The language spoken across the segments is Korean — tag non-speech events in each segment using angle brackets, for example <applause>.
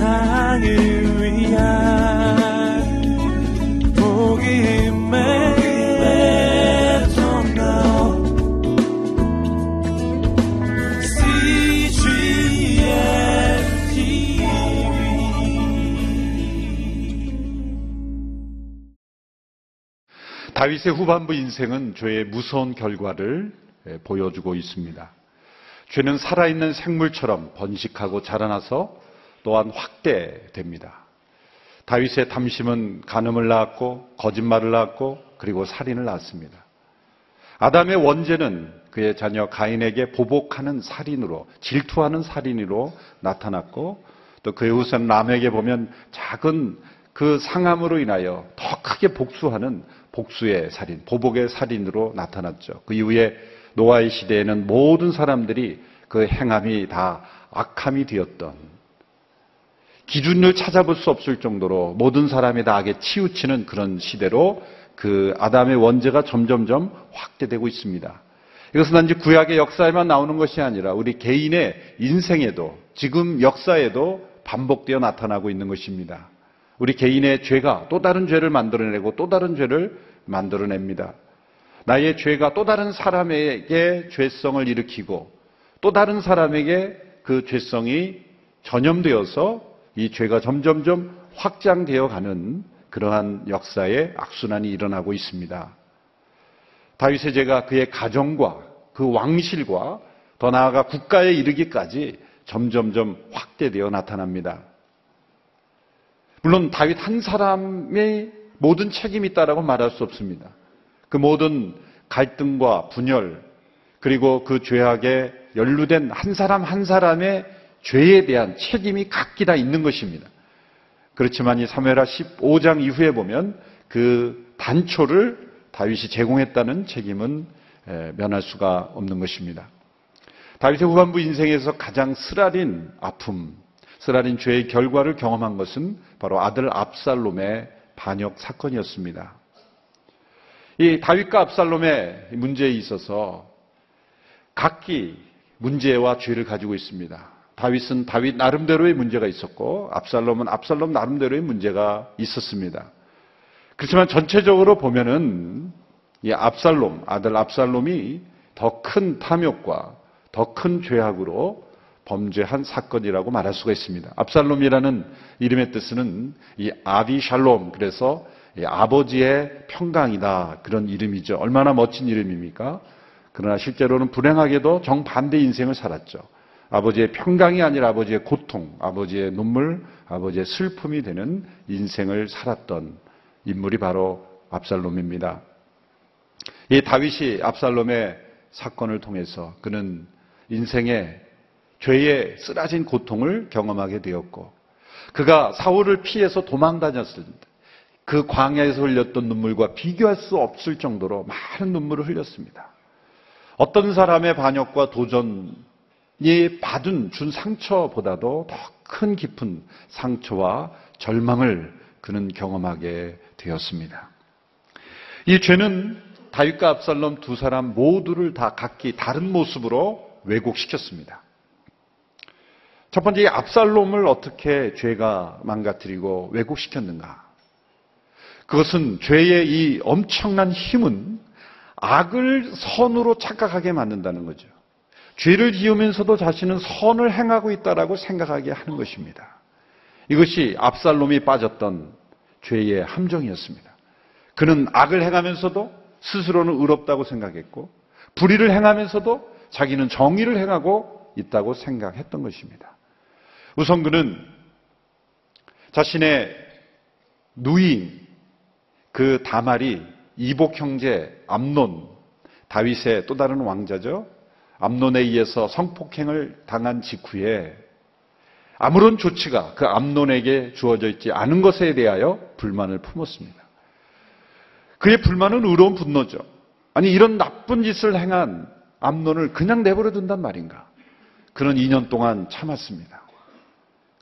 세상을 위한 복음의 다윗의 후반부 인생은 죄의 무서운 결과를 예, 보여주고 있습니다. 죄는 살아있는 생물처럼 번식하고 자라나서 또한 확대됩니다. 다윗의 탐심은 간음을 낳았고 거짓말을 낳았고 그리고 살인을 낳았습니다. 아담의 원죄는 그의 자녀 가인에게 보복하는 살인으로 질투하는 살인으로 나타났고 또 그의 후손 람에게 보면 작은 그 상함으로 인하여 더 크게 복수하는 복수의 살인, 보복의 살인으로 나타났죠. 그 이후에 노아의 시대에는 모든 사람들이 그 행함이 다 악함이 되었던 기준을 찾아볼 수 없을 정도로 모든 사람이 다 악에 치우치는 그런 시대로 그 아담의 원죄가 점점점 확대되고 있습니다. 이것은 단지 구약의 역사에만 나오는 것이 아니라 우리 개인의 인생에도 지금 역사에도 반복되어 나타나고 있는 것입니다. 우리 개인의 죄가 또 다른 죄를 만들어내고 또 다른 죄를 만들어냅니다. 나의 죄가 또 다른 사람에게 죄성을 일으키고 또 다른 사람에게 그 죄성이 전염되어서 이 죄가 점점점 확장되어 가는 그러한 역사의 악순환이 일어나고 있습니다. 다윗의 죄가 그의 가정과 그 왕실과 더 나아가 국가에 이르기까지 점점점 확대되어 나타납니다. 물론 다윗 한 사람의 모든 책임이 있다라고 말할 수 없습니다. 그 모든 갈등과 분열 그리고 그 죄악에 연루된 한 사람 한 사람의 죄에 대한 책임이 각기 다 있는 것입니다. 그렇지만 이 사무엘하 15장 이후에 보면 그 단초를 다윗이 제공했다는 책임은 면할 수가 없는 것입니다. 다윗의 후반부 인생에서 가장 쓰라린 아픔, 쓰라린 죄의 결과를 경험한 것은 바로 아들 압살롬의 반역 사건이었습니다. 이 다윗과 압살롬의 문제에 있어서 각기 문제와 죄를 가지고 있습니다. 다윗은 다윗 나름대로의 문제가 있었고 압살롬은 압살롬 나름대로의 문제가 있었습니다. 그렇지만 전체적으로 보면은 이 압살롬 아들 압살롬이 더 큰 탐욕과 더 큰 죄악으로 범죄한 사건이라고 말할 수가 있습니다. 압살롬이라는 이름의 뜻은 이 아비샬롬 그래서 아버지의 평강이다 그런 이름이죠. 얼마나 멋진 이름입니까? 그러나 실제로는 불행하게도 정반대 인생을 살았죠. 아버지의 평강이 아니라 아버지의 고통, 아버지의 눈물, 아버지의 슬픔이 되는 인생을 살았던 인물이 바로 압살롬입니다. 이 다윗이 압살롬의 사건을 통해서 그는 인생의 죄의 쓰라진 고통을 경험하게 되었고 그가 사울을 피해서 도망 다녔을 때 그 광야에서 흘렸던 눈물과 비교할 수 없을 정도로 많은 눈물을 흘렸습니다. 어떤 사람의 반역과 도전 이 받은 준 상처보다도 더 큰 깊은 상처와 절망을 그는 경험하게 되었습니다. 이 죄는 다윗과 압살롬 두 사람 모두를 다 각기 다른 모습으로 왜곡시켰습니다. 첫 번째, 압살롬을 어떻게 죄가 망가뜨리고 왜곡시켰는가? 그것은 죄의 이 엄청난 힘은 악을 선으로 착각하게 만든다는 거죠. 죄를 지으면서도 자신은 선을 행하고 있다라고 생각하게 하는 것입니다. 이것이 압살롬이 빠졌던 죄의 함정이었습니다. 그는 악을 행하면서도 스스로는 의롭다고 생각했고 불의를 행하면서도 자기는 정의를 행하고 있다고 생각했던 것입니다. 우선 그는 자신의 누이인 그 다말이 이복 형제 암논 다윗의 또 다른 왕자죠. 암논에 의해서 성폭행을 당한 직후에 아무런 조치가 그 암논에게 주어져 있지 않은 것에 대하여 불만을 품었습니다. 그의 불만은 의로운 분노죠. 아니 이런 나쁜 짓을 행한 암논을 그냥 내버려 둔단 말인가? 그는 2년 동안 참았습니다.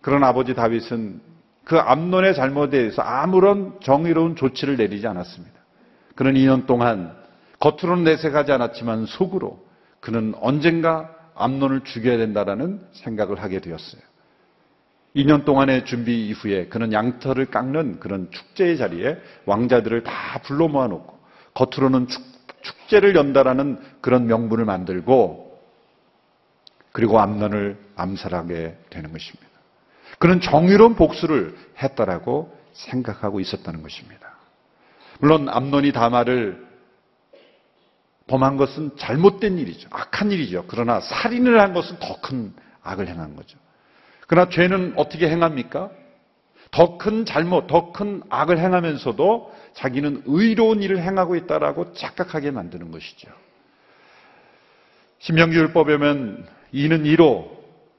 그런 아버지 다윗은 그 암론의 잘못에 대해서 아무런 정의로운 조치를 내리지 않았습니다. 그는 2년 동안 겉으로는 내색하지 않았지만 속으로 그는 언젠가 암론을 죽여야 된다라는 생각을 하게 되었어요. 2년 동안의 준비 이후에 그는 양털을 깎는 그런 축제의 자리에 왕자들을 다 불러 모아놓고 겉으로는 축, 축제를 연다라는 그런 명분을 만들고 그리고 암론을 암살하게 되는 것입니다. 그는 정의로운 복수를 했다라고 생각하고 있었다는 것입니다. 물론 암론이 다마를 범한 것은 잘못된 일이죠. 악한 일이죠. 그러나 살인을 한 것은 더 큰 악을 행한 거죠. 그러나 죄는 어떻게 행합니까? 더 큰 잘못, 더 큰 악을 행하면서도 자기는 의로운 일을 행하고 있다라고 착각하게 만드는 것이죠. 신명기율법에 보면 이는 이로,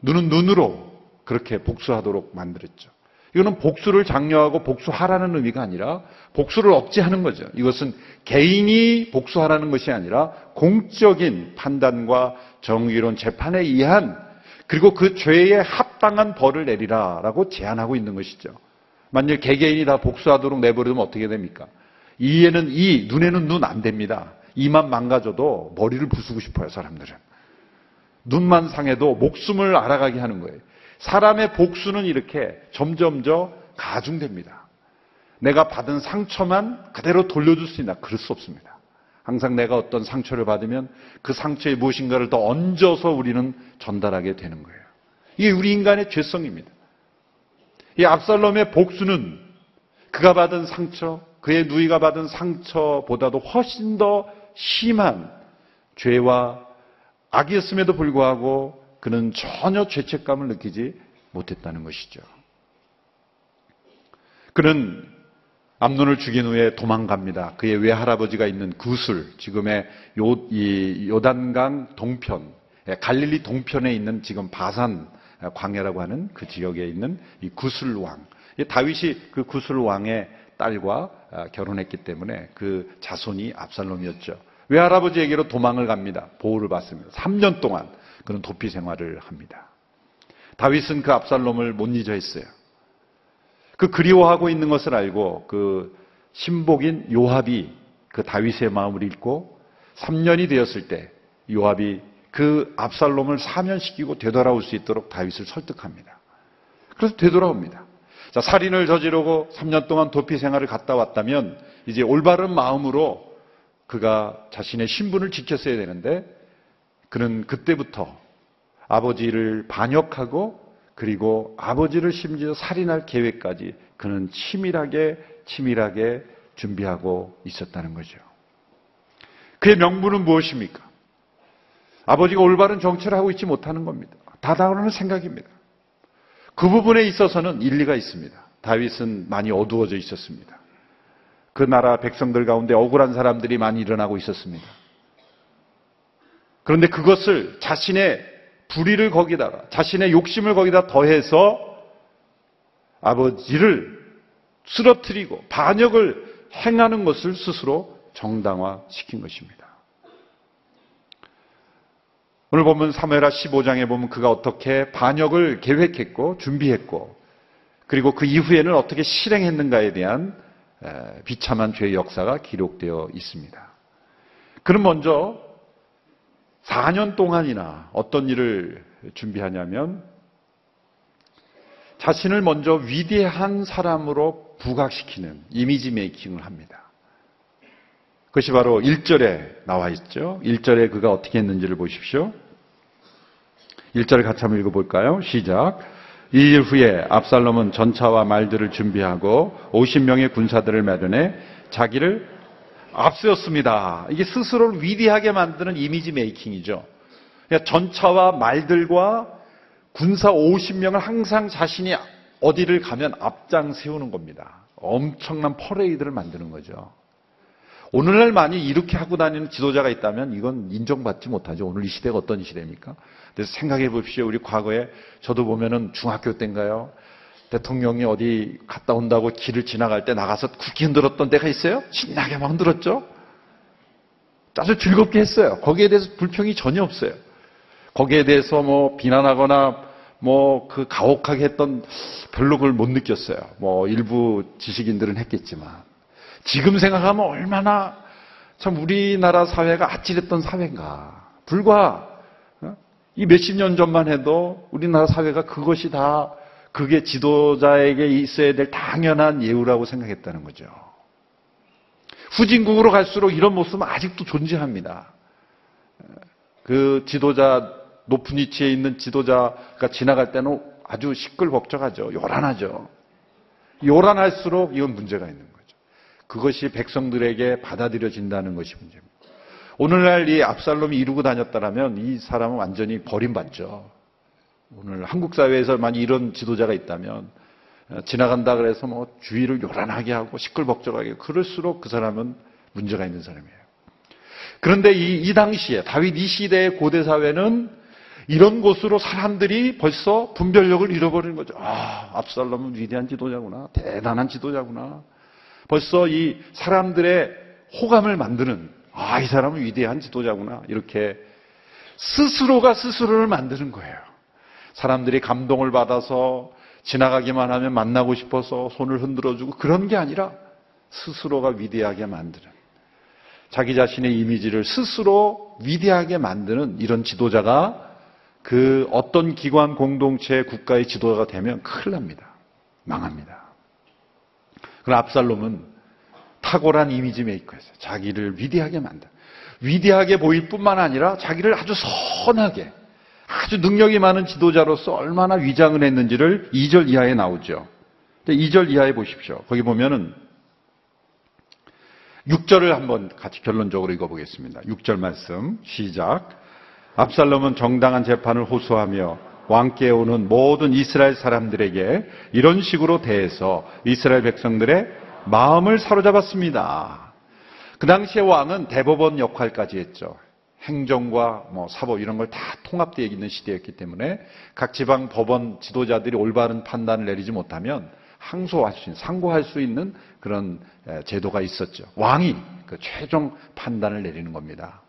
눈은 눈으로 그렇게 복수하도록 만들었죠. 이거는 복수를 장려하고 복수하라는 의미가 아니라 복수를 억제하는 거죠. 이것은 개인이 복수하라는 것이 아니라 공적인 판단과 정의로운 재판에 의한 그리고 그 죄에 합당한 벌을 내리라라고 제안하고 있는 것이죠. 만일 개개인이 다 복수하도록 내버리면 어떻게 됩니까? 이에는 이, 눈에는 눈 안 됩니다. 이만 망가져도 머리를 부수고 싶어요, 사람들은. 눈만 상해도 목숨을 알아가게 하는 거예요. 사람의 복수는 이렇게 점점점 가중됩니다. 내가 받은 상처만 그대로 돌려줄 수 있나? 그럴 수 없습니다. 항상 내가 어떤 상처를 받으면 그 상처에 무엇인가를 더 얹어서 우리는 전달하게 되는 거예요. 이게 우리 인간의 죄성입니다. 이 압살롬의 복수는 그가 받은 상처, 그의 누이가 받은 상처보다도 훨씬 더 심한 죄와 악이었음에도 불구하고 그는 전혀 죄책감을 느끼지 못했다는 것이죠. 그는 암론을 죽인 후에 도망갑니다. 그의 외할아버지가 있는 구술, 지금의 요, 이 요단강 동편, 예, 갈릴리 동편에 있는 지금 바산 광야라고 하는 그 지역에 있는 이 구술 왕. 다윗이 그 구술 왕의 딸과 아, 결혼했기 때문에 그 자손이 압살롬이었죠. 외할아버지에게로 도망을 갑니다. 보호를 받습니다. 3년 동안 그는 도피 생활을 합니다. 다윗은 그 압살롬을 못 잊어 했어요. 그 그리워하고 있는 것을 알고 그 신복인 요압이 그 다윗의 마음을 읽고 3년이 되었을 때 요압이 그 압살롬을 사면시키고 되돌아올 수 있도록 다윗을 설득합니다. 그래서 되돌아옵니다. 자, 살인을 저지르고 3년 동안 도피 생활을 갔다 왔다면 이제 올바른 마음으로 그가 자신의 신분을 지켰어야 되는데 그는 그때부터 아버지를 반역하고 그리고 아버지를 심지어 살인할 계획까지 그는 치밀하게 치밀하게 준비하고 있었다는 거죠. 그의 명분은 무엇입니까? 아버지가 올바른 정치를 하고 있지 못하는 겁니다. 다다오는 생각입니다. 그 부분에 있어서는 일리가 있습니다. 다윗은 많이 어두워져 있었습니다. 그 나라 백성들 가운데 억울한 사람들이 많이 일어나고 있었습니다. 그런데 그것을 자신의 불의를 거기다가 자신의 욕심을 거기다 더해서 아버지를 쓰러뜨리고 반역을 행하는 것을 스스로 정당화시킨 것입니다. 오늘 보면 사무엘하 15장에 보면 그가 어떻게 반역을 계획했고 준비했고 그리고 그 이후에는 어떻게 실행했는가에 대한 비참한 죄의 역사가 기록되어 있습니다. 그는 먼저 4년 동안이나 어떤 일을 준비하냐면 자신을 먼저 위대한 사람으로 부각시키는 이미지 메이킹을 합니다. 그것이 바로 1절에 나와 있죠. 1절에 그가 어떻게 했는지를 보십시오. 1절을 같이 한번 읽어볼까요? 시작. 이 일 후에 압살롬은 전차와 말들을 준비하고 50명의 군사들을 마련해 자기를 앞세웠습니다. 이게 스스로를 위대하게 만드는 이미지 메이킹이죠. 그러니까 전차와 말들과 군사 50명을 항상 자신이 어디를 가면 앞장 세우는 겁니다. 엄청난 퍼레이드를 만드는 거죠. 오늘날 많이 이렇게 하고 다니는 지도자가 있다면 이건 인정받지 못하죠. 오늘 이 시대가 어떤 시대입니까? 그래서 생각해 보십시오. 우리 과거에 저도 보면은 중학교 때인가요? 대통령이 어디 갔다 온다고 길을 지나갈 때 나가서 국기 흔들었던 때가 있어요? 신나게 막 흔들었죠? 아주 즐겁게 했어요. 거기에 대해서 불평이 전혀 없어요. 거기에 대해서 뭐 비난하거나 뭐 그 가혹하게 했던 별로 그걸 못 느꼈어요. 뭐 일부 지식인들은 했겠지만. 지금 생각하면 얼마나 참 우리나라 사회가 아찔했던 사회인가. 불과 어? 이 몇십 년 전만 해도 우리나라 사회가 그것이 다 그 그게 지도자에게 있어야 될 당연한 예우라고 생각했다는 거죠. 후진국으로 갈수록 이런 모습은 아직도 존재합니다. 그 지도자 높은 위치에 있는 지도자가 지나갈 때는 아주 시끌벅적하죠. 요란하죠. 요란할수록 이건 문제가 있는 거죠. 그것이 백성들에게 받아들여진다는 것이 문제입니다. 오늘날 이 압살롬이 이루고 다녔다면 이 사람은 완전히 버림받죠. 오늘 한국 사회에서 만약 이런 지도자가 있다면 어, 지나간다 그래서 뭐 주의를 요란하게 하고 시끌벅적하게 그럴수록 그 사람은 문제가 있는 사람이에요. 그런데 이, 이 당시에 다윗 이 시대의 고대 사회는 이런 곳으로 사람들이 벌써 분별력을 잃어버리는 거죠. 아, 압살롬은 위대한 지도자구나. 대단한 지도자구나. 벌써 이 사람들의 호감을 만드는, 아, 이 사람은 위대한 지도자구나. 이렇게 스스로가 스스로를 만드는 거예요. 사람들이 감동을 받아서 지나가기만 하면 만나고 싶어서 손을 흔들어주고 그런 게 아니라 스스로가 위대하게 만드는 자기 자신의 이미지를 스스로 위대하게 만드는 이런 지도자가 그 어떤 기관, 공동체, 국가의 지도자가 되면 큰일 납니다. 망합니다. 그럼 압살롬은 탁월한 이미지 메이커였어요. 자기를 위대하게 만든. 위대하게 보일 뿐만 아니라 자기를 아주 선하게, 아주 능력이 많은 지도자로서 얼마나 위장을 했는지를 2절 이하에 나오죠. 2절 이하에 보십시오. 거기 보면은 6절을 한번 같이 결론적으로 읽어보겠습니다. 6절 말씀 시작. 압살롬은 정당한 재판을 호소하며 왕께 오는 모든 이스라엘 사람들에게 이런 식으로 대해서 이스라엘 백성들의 마음을 사로잡았습니다. 그 당시에 왕은 대법원 역할까지 했죠. 행정과 뭐 사법 이런 걸 다 통합되어 있는 시대였기 때문에 각 지방 법원 지도자들이 올바른 판단을 내리지 못하면 항소할 수 있는, 상고할 수 있는 그런 제도가 있었죠. 왕이 그 최종 판단을 내리는 겁니다.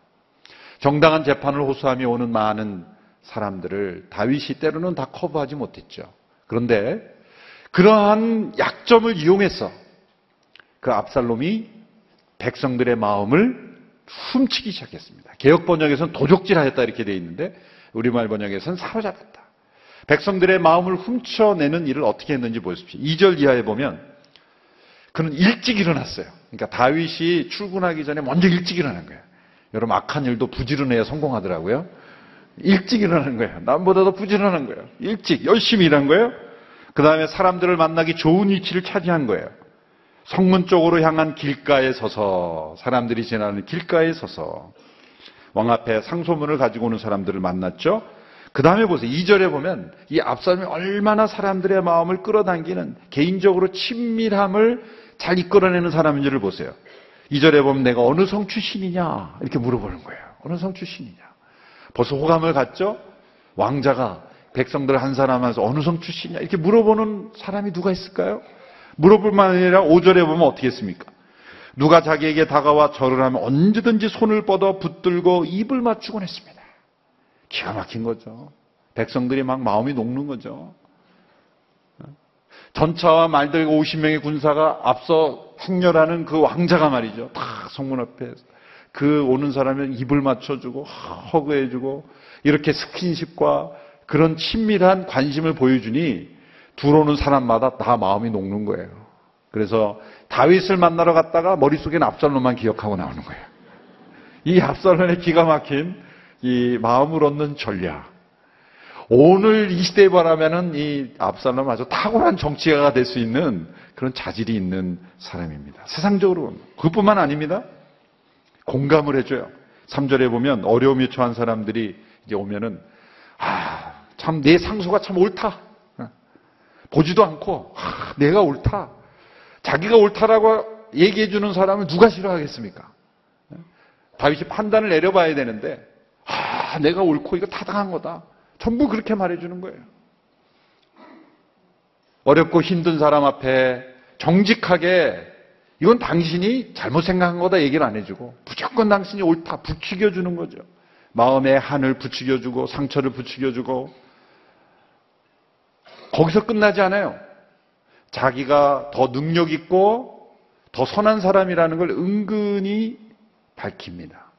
정당한 재판을 호소하며 오는 많은 사람들을 다윗이 때로는 다 커버하지 못했죠. 그런데 그러한 약점을 이용해서 그 압살롬이 백성들의 마음을 훔치기 시작했습니다. 개혁 번역에서는 도적질하였다 이렇게 되어 있는데 우리말 번역에서는 사로잡았다. 백성들의 마음을 훔쳐내는 일을 어떻게 했는지 보십시오. 2절 이하에 보면 그는 일찍 일어났어요. 그러니까 다윗이 출근하기 전에 먼저 일찍 일어난 거예요. 여러분 악한 일도 부지런해야 성공하더라고요. 일찍 일어나는 거예요. 남보다도 부지런한 거예요. 일찍 열심히 일한 거예요. 그 다음에 사람들을 만나기 좋은 위치를 차지한 거예요. 성문 쪽으로 향한 길가에 서서 사람들이 지나는 길가에 서서 왕 앞에 상소문을 가지고 오는 사람들을 만났죠. 그 다음에 보세요. 2절에 보면 이 압살롬이 얼마나 사람들의 마음을 끌어당기는 개인적으로 친밀함을 잘 이끌어내는 사람인지를 보세요. 2절에 보면 내가 어느 성 출신이냐 이렇게 물어보는 거예요. 어느 성 출신이냐. 벌써 호감을 갖죠? 왕자가 백성들 한 사람 한서 어느 성 출신이냐 이렇게 물어보는 사람이 누가 있을까요? 물어볼 만 아니라 5절에 보면 어떻게 했습니까? 누가 자기에게 다가와 절을 하면 언제든지 손을 뻗어 붙들고 입을 맞추곤 했습니다. 기가 막힌 거죠. 백성들이 막 마음이 녹는 거죠. 전차와 말들과 50명의 군사가 앞서 행렬하는 그 왕자가 말이죠. 다 성문 앞에 그 오는 사람은 입을 맞춰주고 허그해주고 이렇게 스킨십과 그런 친밀한 관심을 보여주니 들어오는 사람마다 다 마음이 녹는 거예요. 그래서 다윗을 만나러 갔다가 머릿속엔 압살롬만 기억하고 나오는 거예요. 이 압살롬의 기가 막힌 이 마음을 얻는 전략. 오늘 이 시대에 바라면은 이 압살롬 아주 탁월한 정치가가 될 수 있는 그런 자질이 있는 사람입니다. 세상적으로 그뿐만 아닙니다. 공감을 해줘요. 3절에 보면 어려움이 처한 사람들이 이제 오면은 아, 참 내 상소가 참 옳다. 보지도 않고 아, 내가 옳다. 자기가 옳다라고 얘기해 주는 사람을 누가 싫어하겠습니까? 다윗이 판단을 내려봐야 되는데 아, 내가 옳고 이거 타당한 거다. 전부 그렇게 말해 주는 거예요. 어렵고 힘든 사람 앞에 정직하게 이건 당신이 잘못 생각한 거다 얘기를 안 해주고 무조건 당신이 옳다 부추겨주는 거죠. 마음의 한을 부추겨주고 상처를 부추겨주고 거기서 끝나지 않아요. 자기가 더 능력 있고 더 선한 사람이라는 걸 은근히 밝힙니다.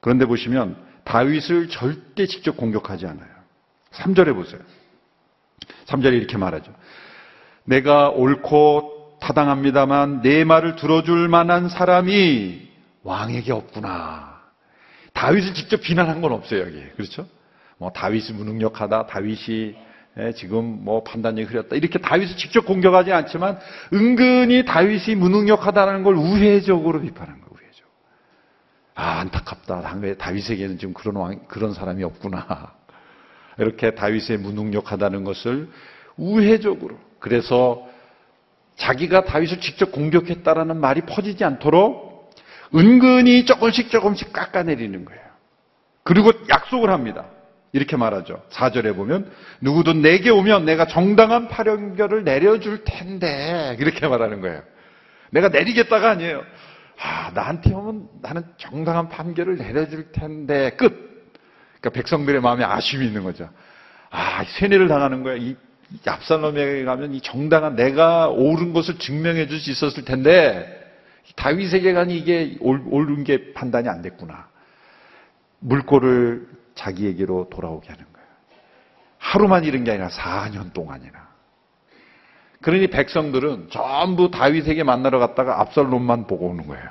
그런데 보시면 다윗을 절대 직접 공격하지 않아요. 3절에 보세요. 3절에 이렇게 말하죠. 내가 옳고 타당합니다만 내 말을 들어줄 만한 사람이 왕에게 없구나. 다윗을 직접 비난한 건 없어요, 여기. 그렇죠? 뭐 다윗이 무능력하다, 다윗이 예, 지금 뭐 판단력이 흐렸다. 이렇게 다윗을 직접 공격하지 않지만 은근히 다윗이 무능력하다는 걸 우회적으로 비판한 거예요. 우회적. 아 안타깝다. 다윗에게는 지금 그런 왕, 그런 사람이 없구나. 이렇게 다윗의 무능력하다는 것을 우회적으로. 그래서 자기가 다윗을 직접 공격했다라는 말이 퍼지지 않도록 은근히 조금씩 조금씩 깎아내리는 거예요. 그리고 약속을 합니다. 이렇게 말하죠. 4절에 보면 누구든 내게 오면 내가 정당한 파령결을 내려줄 텐데 이렇게 말하는 거예요. 내가 내리겠다가 아니에요. 아, 나한테 오면 나는 정당한 판결을 내려줄 텐데 끝. 그러니까 백성들의 마음에 아쉬움이 있는 거죠. 아, 세뇌를 당하는 거야. 이, 이 압살롬에게 가면 이 정당한 내가 옳은 것을 증명해 줄 수 있었을 텐데 다윗에게 가니 이게 옳은 게 판단이 안 됐구나. 물꼬를 자기에게로 돌아오게 하는 거예요. 하루만 잃은 게 아니라 4년 동안이나. 그러니 백성들은 전부 다윗에게 만나러 갔다가 압살롬만 보고 오는 거예요.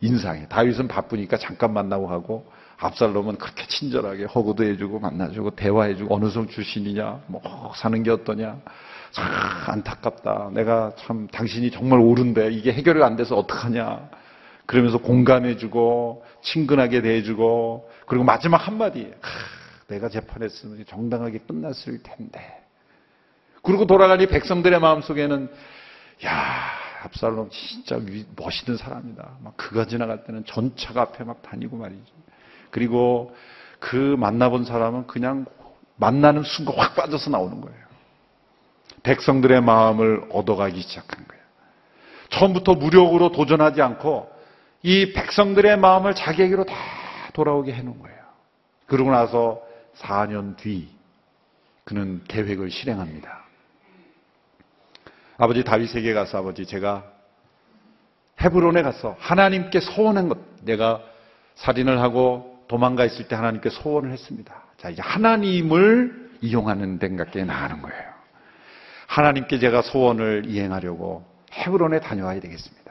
인상이. 다윗은 바쁘니까 잠깐 만나고 하고 압살롬은 그렇게 친절하게 허구도 해주고 만나주고 대화해주고 어느 성 출신이냐 뭐 사는 게 어떠냐 참 안타깝다 내가 참 당신이 정말 옳은데 이게 해결이 안 돼서 어떡하냐 그러면서 공감해주고 친근하게 대해주고 그리고 마지막 한마디. 내가 재판했으면 정당하게 끝났을 텐데. 그리고 돌아가니 백성들의 마음속에는 야 압살롬 진짜 멋있는 사람이다. 막 그가 지나갈 때는 전차가 앞에 막 다니고 말이죠 그리고 그 만나본 사람은 그냥 만나는 순간 확 빠져서 나오는 거예요. 백성들의 마음을 얻어가기 시작한 거예요. 처음부터 무력으로 도전하지 않고 이 백성들의 마음을 자기에게로 다 돌아오게 해놓은 거예요. 그러고 나서 4년 뒤 그는 계획을 실행합니다. 아버지 다윗에게 가서 아버지 제가 헤브론에 가서 하나님께 소원한 것 내가 살인을 하고 도망가 있을 때 하나님께 소원을 했습니다. 자 이제 하나님을 이용하는 데가게 나가는 거예요. 하나님께 제가 소원을 이행하려고 헤브론에 다녀와야 되겠습니다.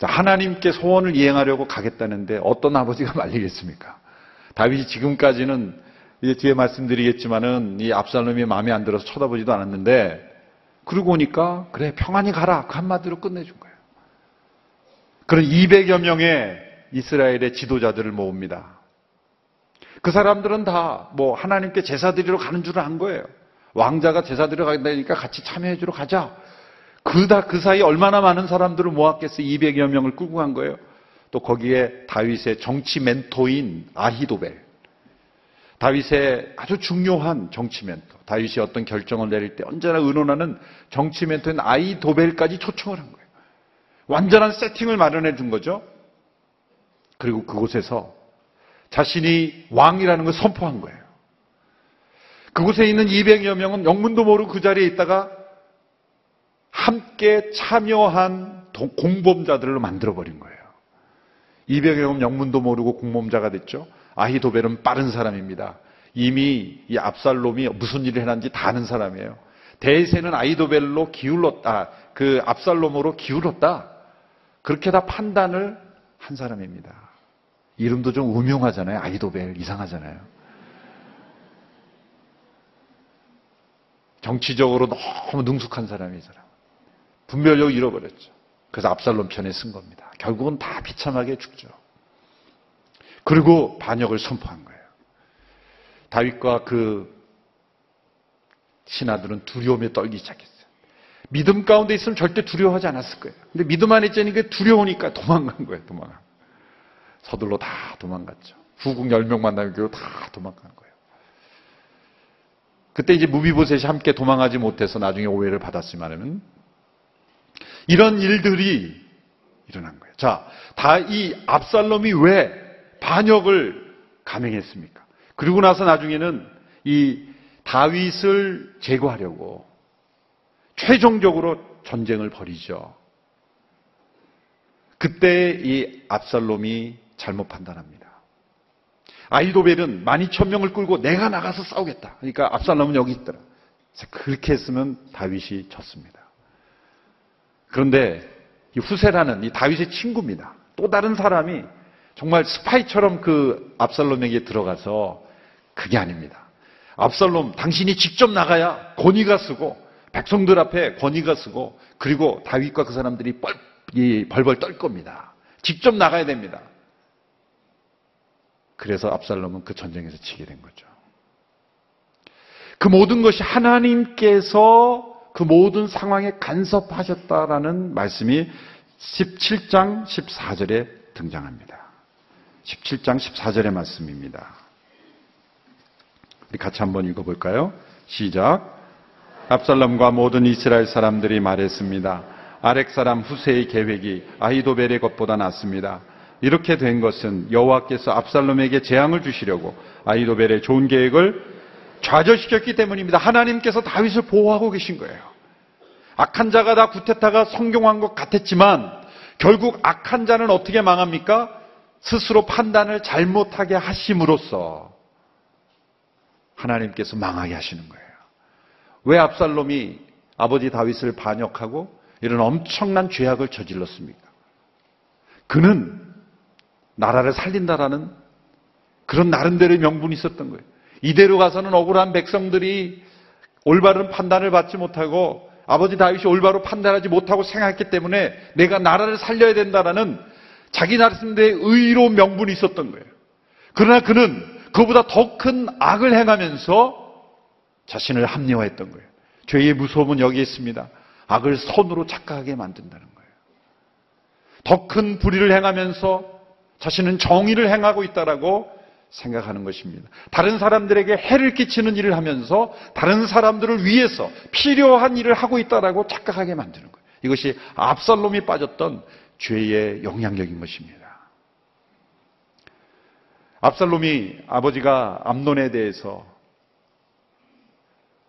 자, 하나님께 소원을 이행하려고 가겠다는데 어떤 아버지가 <laughs> 말리겠습니까? 다윗이 지금까지는 이제 뒤에 말씀드리겠지만은 이 압살롬이 마음에 안 들어서 쳐다보지도 않았는데 그러고 오니까 그래 평안히 가라 그 한마디로 끝내준 거예요. 그런 200여 명의 이스라엘의 지도자들을 모읍니다. 그 사람들은 다 뭐 하나님께 제사 드리러 가는 줄을 안 거예요. 왕자가 제사 드리러 간다니까 같이 참여해 주러 가자. 그다 그 사이 얼마나 많은 사람들을 모았겠어요. 200여 명을 끌고 간 거예요. 또 거기에 다윗의 정치 멘토인 아히도벨. 다윗의 아주 중요한 정치 멘토. 다윗이 어떤 결정을 내릴 때 언제나 의논하는 정치 멘토인 아히도벨까지 초청을 한 거예요. 완전한 세팅을 마련해 준 거죠. 그리고 그곳에서 자신이 왕이라는 걸 선포한 거예요. 그곳에 있는 200여 명은 영문도 모르고 그 자리에 있다가 함께 참여한 공범자들을 만들어버린 거예요. 200여 명 영문도 모르고 공범자가 됐죠. 아히도벨은 빠른 사람입니다. 이미 이 압살롬이 무슨 일을 해놨는지 다 아는 사람이에요. 대세는 아이도벨로 기울었다. 그 압살롬으로 기울었다. 그렇게 다 판단을 한 사람입니다. 이름도 좀 음흉하잖아요. 아이도벨 이상하잖아요. 정치적으로 너무 능숙한 사람이 이 사람. 분별력 잃어버렸죠. 그래서 압살롬 편에 쓴 겁니다. 결국은 다 비참하게 죽죠. 그리고 반역을 선포한 거예요. 다윗과 그 신하들은 두려움에 떨기 시작했어요. 믿음 가운데 있으면 절대 두려워하지 않았을 거예요. 근데 믿음 안에 있자니까 두려우니까 도망간 거예요, 도망간. 서둘러 다 도망갔죠. 후궁 10명 만나면 다 도망간 거예요. 그때 이제 무비보셋이 함께 도망하지 못해서 나중에 오해를 받았지만은 이런 일들이 일어난 거예요. 자, 다 이 압살롬이 왜 반역을 감행했습니까? 그리고 나서 나중에는 이 다윗을 제거하려고 최종적으로 전쟁을 벌이죠. 그때 이 압살롬이 잘못 판단합니다. 아이도벨은 12,000명을 끌고 내가 나가서 싸우겠다. 그러니까 압살롬은 여기 있더라. 그렇게 했으면 다윗이 졌습니다. 그런데 이 후세라는 이 다윗의 친구입니다. 또 다른 사람이 정말 스파이처럼 그 압살롬에게 들어가서 그게 아닙니다. 압살롬 당신이 직접 나가야 권위가 쓰고 백성들 앞에 권위가 쓰고 그리고 다윗과 그 사람들이 뻘, 벌벌 떨 겁니다. 직접 나가야 됩니다. 그래서 압살롬은 그 전쟁에서 지게 된 거죠. 그 모든 것이 하나님께서 그 모든 상황에 간섭하셨다라는 말씀이 17장 14절에 등장합니다. 17장 14절의 말씀입니다. 우리 같이 한번 읽어볼까요? 시작. 압살롬과 모든 이스라엘 사람들이 말했습니다. 아렉 사람 후세의 계획이 아히도벨의 것보다 낫습니다. 이렇게 된 것은 여호와께서 압살롬에게 재앙을 주시려고 아히도벨의 좋은 계획을 좌절시켰기 때문입니다. 하나님께서 다윗을 보호하고 계신 거예요. 악한 자가 다 구테타가 성경한 것 같았지만 결국 악한 자는 어떻게 망합니까? 스스로 판단을 잘못하게 하심으로써 하나님께서 망하게 하시는 거예요. 왜 압살롬이 아버지 다윗을 반역하고 이런 엄청난 죄악을 저질렀습니까? 그는 나라를 살린다라는 그런 나름대로의 명분이 있었던 거예요. 이대로 가서는 억울한 백성들이 올바른 판단을 받지 못하고 아버지 다윗이 올바로 판단하지 못하고 생각했기 때문에 내가 나라를 살려야 된다라는 자기 나름대로의 의로운 명분이 있었던 거예요. 그러나 그는 그보다 더 큰 악을 행하면서 자신을 합리화했던 거예요. 죄의 무서움은 여기에 있습니다. 악을 선으로 착각하게 만든다는 거예요. 더 큰 불의를 행하면서 자신은 정의를 행하고 있다라고 생각하는 것입니다. 다른 사람들에게 해를 끼치는 일을 하면서 다른 사람들을 위해서 필요한 일을 하고 있다라고 착각하게 만드는 거예요. 이것이 압살롬이 빠졌던 죄의 영향력인 것입니다. 압살롬이 아버지가 암론에 대해서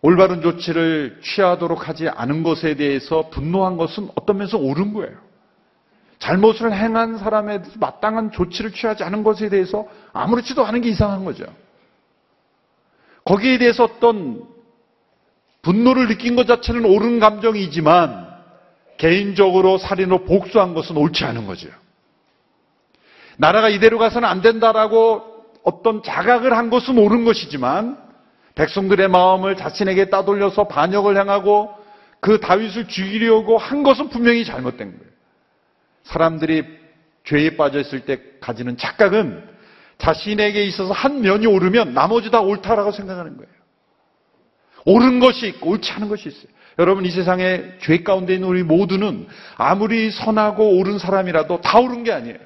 올바른 조치를 취하도록 하지 않은 것에 대해서 분노한 것은 어떤 면에서 옳은 거예요. 잘못을 행한 사람에 대해서 마땅한 조치를 취하지 않은 것에 대해서 아무렇지도 않은 게 이상한 거죠. 거기에 대해서 어떤 분노를 느낀 것 자체는 옳은 감정이지만 개인적으로 살인으로 복수한 것은 옳지 않은 거죠. 나라가 이대로 가서는 안 된다라고 어떤 자각을 한 것은 옳은 것이지만 백성들의 마음을 자신에게 따돌려서 반역을 향하고 그 다윗을 죽이려고 한 것은 분명히 잘못된 거예요. 사람들이 죄에 빠져 있을 때 가지는 착각은 자신에게 있어서 한 면이 옳으면 나머지 다 옳다라고 생각하는 거예요. 옳은 것이 있고 옳지 않은 것이 있어요. 여러분 이 세상에 죄 가운데 있는 우리 모두는 아무리 선하고 옳은 사람이라도 다 옳은 게 아니에요.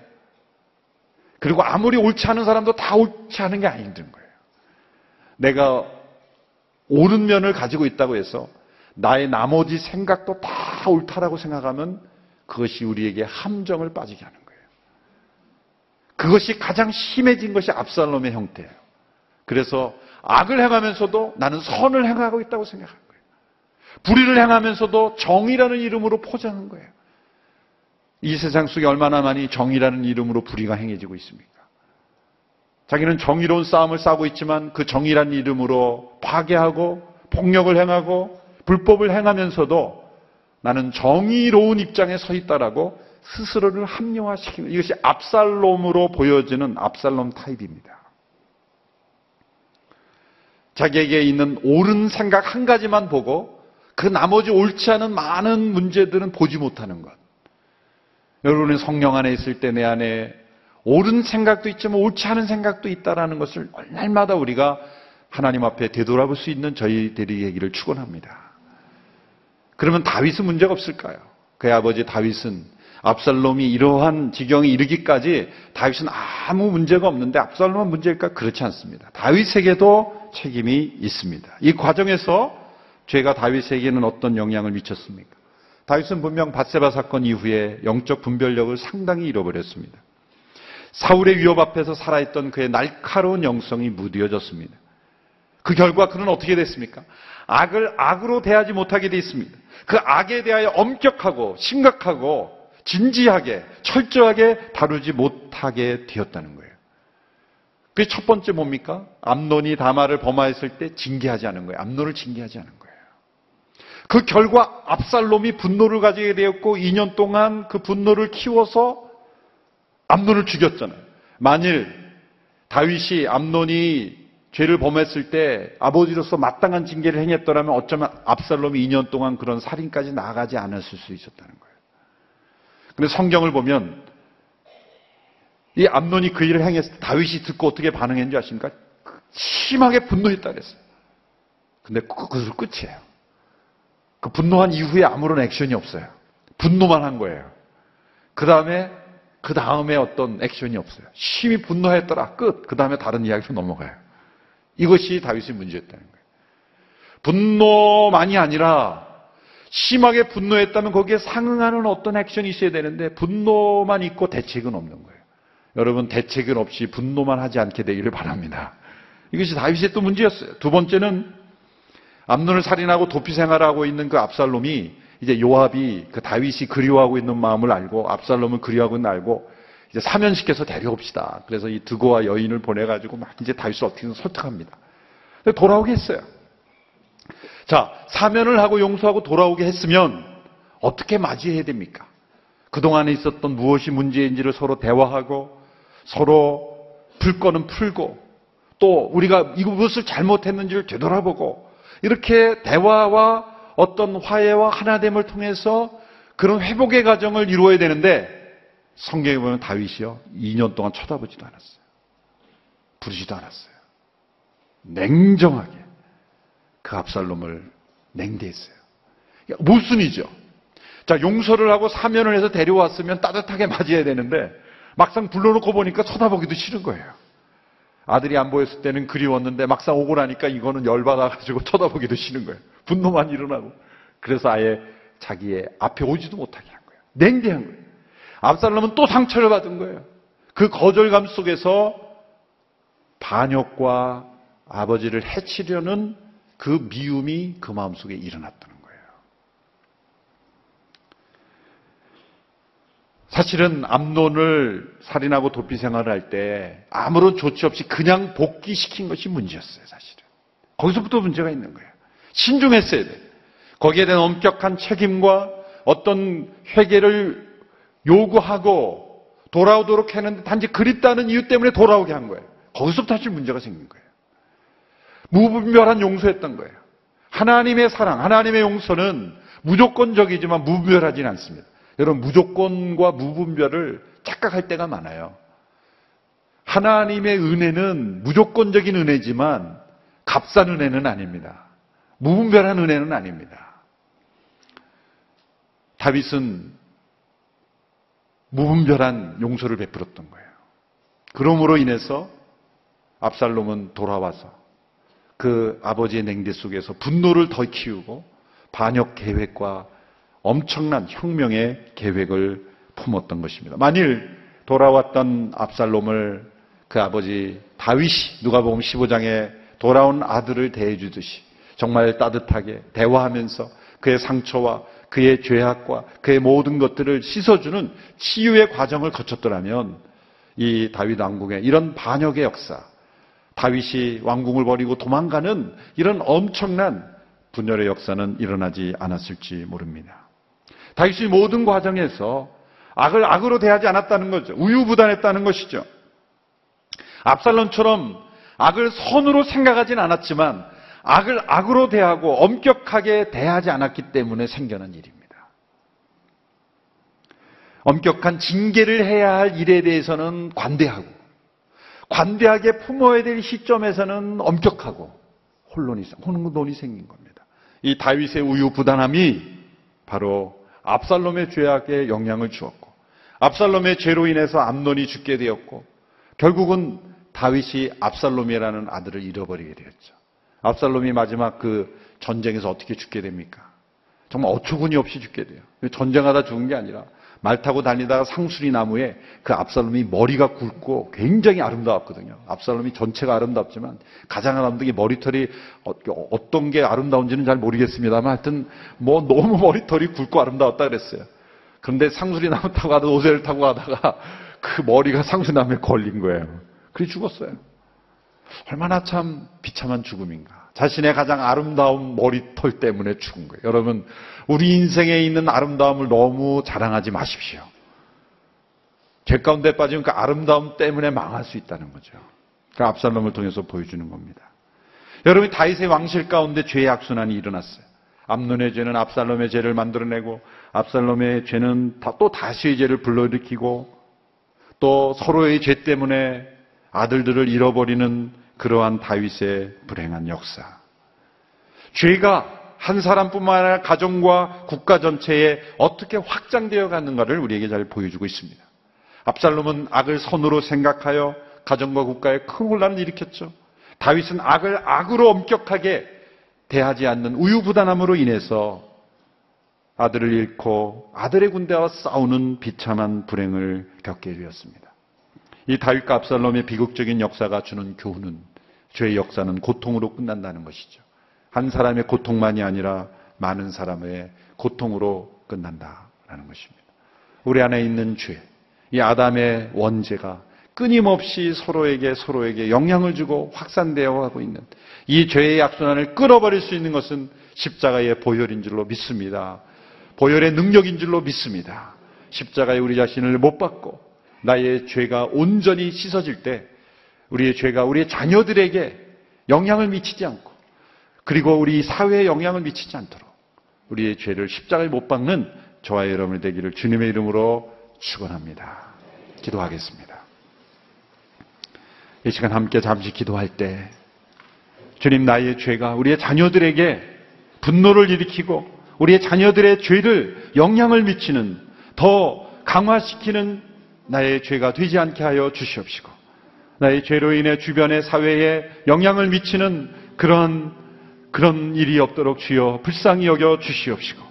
그리고 아무리 옳지 않은 사람도 다 옳지 않은 게 아닌 거예요. 내가 옳은 면을 가지고 있다고 해서 나의 나머지 생각도 다 옳다라고 생각하면 그것이 우리에게 함정을 빠지게 하는 거예요. 그것이 가장 심해진 것이 압살롬의 형태예요. 그래서 악을 행하면서도 나는 선을 행하고 있다고 생각하는 거예요. 불의를 행하면서도 정의라는 이름으로 포장한 거예요. 이 세상 속에 얼마나 많이 정의라는 이름으로 불의가 행해지고 있습니까? 자기는 정의로운 싸움을 싸고 있지만 그 정의라는 이름으로 파괴하고 폭력을 행하고 불법을 행하면서도 나는 정의로운 입장에 서 있다라고 스스로를 합리화시키는 이것이 압살롬으로 보여지는 압살롬 타입입니다. 자기에게 있는 옳은 생각 한 가지만 보고 그 나머지 옳지 않은 많은 문제들은 보지 못하는 것. 여러분의 성령 안에 있을 때 내 안에 옳은 생각도 있지만 옳지 않은 생각도 있다라는 것을 날마다 우리가 하나님 앞에 되돌아볼 수 있는 저희들이 얘기를 축원합니다. 그러면 다윗은 문제가 없을까요? 그의 아버지 다윗은 압살롬이 이러한 지경에 이르기까지 다윗은 아무 문제가 없는데 압살롬은 문제일까? 그렇지 않습니다. 다윗에게도 책임이 있습니다. 이 과정에서 죄가 다윗에게는 어떤 영향을 미쳤습니까? 다윗은 분명 바세바 사건 이후에 영적 분별력을 상당히 잃어버렸습니다. 사울의 위협 앞에서 살아있던 그의 날카로운 영성이 무뎌졌습니다. 그 결과 그는 어떻게 됐습니까? 악을 악으로 대하지 못하게 되어 있습니다. 그 악에 대하여 엄격하고 심각하고 진지하게 철저하게 다루지 못하게 되었다는 거예요. 그게 첫 번째 뭡니까? 암론이 다마를 범하였을 때 징계하지 않은 거예요. 암론을 징계하지 않은 거예요. 그 결과 압살롬이 분노를 가지게 되었고 2년 동안 그 분노를 키워서 암논을 죽였잖아요. 만일 다윗이 암논이 죄를 범했을 때 아버지로서 마땅한 징계를 행했더라면 어쩌면 압살롬이 2년 동안 그런 살인까지 나가지 않았을 수 있었다는 거예요. 근데 성경을 보면 이 암논이 그 일을 행했을 때 다윗이 듣고 어떻게 반응했는지 아십니까? 심하게 분노했다 그랬어요. 근데 그것을 끝이에요. 그 분노한 이후에 아무런 액션이 없어요. 분노만 한 거예요. 그 다음에 그 다음에 어떤 액션이 없어요. 심히 분노했더라. 끝. 그 다음에 다른 이야기로 넘어가요. 이것이 다윗의 문제였다는 거예요. 분노만이 아니라 심하게 분노했다면 거기에 상응하는 어떤 액션이 있어야 되는데 분노만 있고 대책은 없는 거예요. 여러분 대책은 없이 분노만 하지 않게 되기를 바랍니다. 이것이 다윗의 또 문제였어요. 두 번째는 암론을 살인하고 도피 생활하고 있는 그 압살롬이 이제 요압이 그 다윗이 그리워하고 있는 마음을 알고 압살롬을 그리워하고 있는 걸 알고 이제 사면시켜서 데려옵시다. 그래서 이 드고와 여인을 보내가지고 막 이제 다윗을 어떻게든 설득합니다. 돌아오게 했어요. 자, 사면을 하고 용서하고 돌아오게 했으면 어떻게 맞이해야 됩니까? 그동안에 있었던 무엇이 문제인지를 서로 대화하고 서로 풀 거는 풀고 또 우리가 이것을 잘못했는지를 되돌아보고 이렇게 대화와 어떤 화해와 하나됨을 통해서 그런 회복의 과정을 이루어야 되는데 성경에 보면 다윗이요 2년 동안 쳐다보지도 않았어요. 부르지도 않았어요. 냉정하게 그 압살롬을 냉대했어요. 모순이죠. 자 용서를 하고 사면을 해서 데려왔으면 따뜻하게 맞이해야 되는데 막상 불러놓고 보니까 쳐다보기도 싫은 거예요. 아들이 안 보였을 때는 그리웠는데 막상 오고 나니까 이거는 열받아가지고 <laughs> 쳐다보기도 싫은 거예요. 분노만 일어나고. 그래서 아예 자기의 앞에 오지도 못하게 한 거예요. 냉대한 거예요. 압살롬은 또 상처를 받은 거예요. 그 거절감 속에서 반역과 아버지를 해치려는 그 미움이 그 마음속에 일어났다는 거예요. 사실은 암론을 살인하고 도피 생활을 할 때 아무런 조치 없이 그냥 복귀시킨 것이 문제였어요, 사실은. 거기서부터 문제가 있는 거예요. 신중했어야 돼. 거기에 대한 엄격한 책임과 어떤 회개를 요구하고 돌아오도록 했는데 단지 그립다는 이유 때문에 돌아오게 한 거예요. 거기서부터 사실 문제가 생긴 거예요. 무분별한 용서였던 거예요. 하나님의 사랑, 하나님의 용서는 무조건적이지만 무분별하지는 않습니다. 여러분 무조건과 무분별을 착각할 때가 많아요. 하나님의 은혜는 무조건적인 은혜지만 값싼 은혜는 아닙니다. 무분별한 은혜는 아닙니다. 다윗은 무분별한 용서를 베풀었던 거예요. 그러므로 인해서 압살롬은 돌아와서 그 아버지의 냉대 속에서 분노를 더 키우고 반역 계획과 엄청난 혁명의 계획을 품었던 것입니다. 만일 돌아왔던 압살롬을 그 아버지 다윗이 누가 보면 15장에 돌아온 아들을 대해주듯이 정말 따뜻하게 대화하면서 그의 상처와 그의 죄악과 그의 모든 것들을 씻어주는 치유의 과정을 거쳤더라면 이 다윗 왕궁의 이런 반역의 역사, 다윗이 왕궁을 버리고 도망가는 이런 엄청난 분열의 역사는 일어나지 않았을지 모릅니다. 다윗이 모든 과정에서 악을 악으로 대하지 않았다는 거죠. 우유부단했다는 것이죠. 압살론처럼 악을 선으로 생각하진 않았지만 악을 악으로 대하고 엄격하게 대하지 않았기 때문에 생겨난 일입니다. 엄격한 징계를 해야 할 일에 대해서는 관대하고 관대하게 품어야 될 시점에서는 엄격하고 혼론이, 혼돈이 생긴 겁니다. 이 다윗의 우유부단함이 바로 압살롬의 죄악에 영향을 주었고 압살롬의 죄로 인해서 암론이 죽게 되었고 결국은 다윗이 압살롬이라는 아들을 잃어버리게 되었죠. 압살롬이 마지막 그 전쟁에서 어떻게 죽게 됩니까? 정말 어처구니 없이 죽게 돼요. 전쟁하다 죽은 게 아니라 말 타고 다니다가 상수리 나무에 그 압살롬이 머리가 굵고 굉장히 아름다웠거든요. 압살롬이 전체가 아름답지만 가장 아름다운 게 머리털이 어, 어떤 게 아름다운지는 잘 모르겠습니다만 하여튼 뭐 너무 <laughs> 머리털이 굵고 아름다웠다 그랬어요. 그런데 상수리 나무 타고 가다 오새를 타고 가다가 그 머리가 상수리 나무에 걸린 거예요. 그래 죽었어요. 얼마나 참 비참한 죽음인가. 자신의 가장 아름다운 머리털 때문에 죽은 거예요. 여러분, 우리 인생에 있는 아름다움을 너무 자랑하지 마십시오. 죄 가운데 빠지면 그 아름다움 때문에 망할 수 있다는 거죠. 그 압살롬을 통해서 보여주는 겁니다. 여러분 다윗의 왕실 가운데 죄의 악순환이 일어났어요. 암론의 죄는 압살롬의 죄를 만들어내고 압살롬의 죄는 또 다시의 죄를 불러일으키고 또 서로의 죄 때문에 아들들을 잃어버리는 그러한 다윗의 불행한 역사. 죄가 한 사람뿐만 아니라 가정과 국가 전체에 어떻게 확장되어 가는가를 우리에게 잘 보여주고 있습니다. 압살롬은 악을 선으로 생각하여 가정과 국가에 큰 혼란을 일으켰죠. 다윗은 악을 악으로 엄격하게 대하지 않는 우유부단함으로 인해서 아들을 잃고 아들의 군대와 싸우는 비참한 불행을 겪게 되었습니다. 이 다윗과 압살롬의 비극적인 역사가 주는 교훈은 죄의 역사는 고통으로 끝난다는 것이죠. 한 사람의 고통만이 아니라 많은 사람의 고통으로 끝난다라는 것입니다. 우리 안에 있는 죄, 이 아담의 원죄가 끊임없이 서로에게 서로에게 영향을 주고 확산되어 가고 있는 이 죄의 악순환을 끊어버릴 수 있는 것은 십자가의 보혈인 줄로 믿습니다. 보혈의 능력인 줄로 믿습니다. 십자가에 우리 자신을 못 받고 나의 죄가 온전히 씻어질 때 우리의 죄가 우리의 자녀들에게 영향을 미치지 않고 그리고 우리 사회에 영향을 미치지 않도록 우리의 죄를 십자가에 못 박는 저와 여러분이 되기를 주님의 이름으로 축원합니다. 기도하겠습니다. 이 시간 함께 잠시 기도할 때 주님 나의 죄가 우리의 자녀들에게 분노를 일으키고 우리의 자녀들의 죄를 영향을 미치는 더 강화시키는 나의 죄가 되지 않게 하여 주시옵시고 나의 죄로 인해 주변의 사회에 영향을 미치는 그런 그런 일이 없도록 주여 불쌍히 여겨 주시옵시고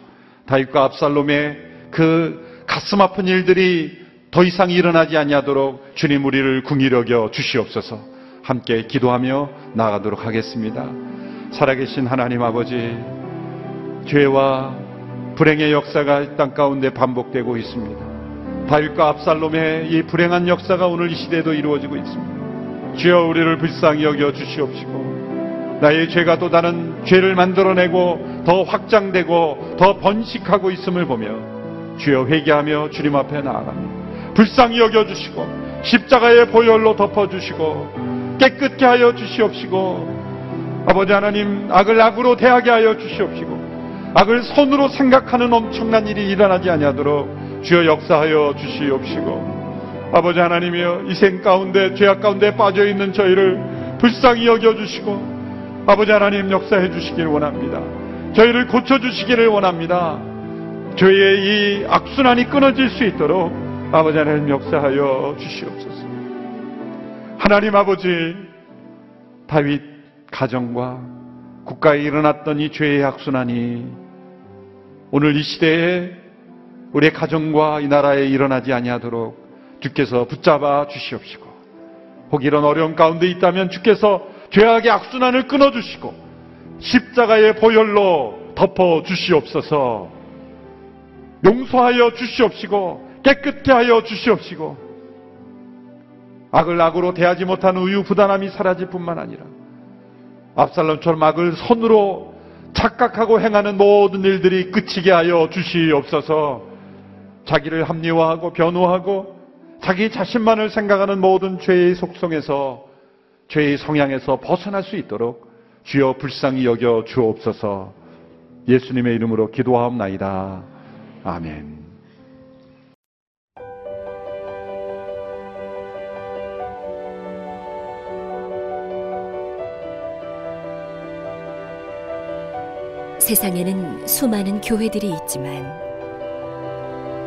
다윗과 압살롬의 그 가슴 아픈 일들이 더 이상 일어나지 아니하도록 주님 우리를 궁히 여겨 주시옵소서. 함께 기도하며 나아가도록 하겠습니다. 살아계신 하나님 아버지, 죄와 불행의 역사가 땅 가운데 반복되고 있습니다. 다윗과 압살롬의 이 불행한 역사가 오늘 이 시대에도 이루어지고 있습니다. 주여 우리를 불쌍히 여겨 주시옵시고 나의 죄가 또 다른 죄를 만들어내고 더 확장되고 더 번식하고 있음을 보며 주여 회개하며 주님 앞에 나아갑니다. 불쌍히 여겨 주시고 십자가의 보혈로 덮어 주시고 깨끗게 하여 주시옵시고 아버지 하나님 악을 악으로 대하게 하여 주시옵시고 악을 손으로 생각하는 엄청난 일이 일어나지 아니하도록 주여 역사하여 주시옵시고 아버지 하나님이여 이생 가운데 죄악 가운데 빠져 있는 저희를 불쌍히 여겨 주시고 아버지 하나님 역사해 주시기를 원합니다. 저희를 고쳐 주시기를 원합니다. 저희의 이 악순환이 끊어질 수 있도록 아버지 하나님 역사하여 주시옵소서. 하나님 아버지 다윗 가정과 국가에 일어났던 이 죄의 악순환이 오늘 이 시대에 우리의 가정과 이 나라에 일어나지 아니하도록 주께서 붙잡아 주시옵시고 혹 이런 어려운 가운데 있다면 주께서 죄악의 악순환을 끊어 주시고 십자가의 보혈로 덮어 주시옵소서. 용서하여 주시옵시고 깨끗게 하여 주시옵시고 악을 악으로 대하지 못한 우유 부단함이 사라질 뿐만 아니라 압살롬처럼 악을 손으로 착각하고 행하는 모든 일들이 끝이게 하여 주시옵소서 자기를 합리화하고 변호하고 자기 자신만을 생각하는 모든 죄의 속성에서 죄의 성향에서 벗어날 수 있도록 주여 불쌍히 여겨 주옵소서 예수님의 이름으로 기도하옵나이다. 아멘. 세상에는 수많은 교회들이 있지만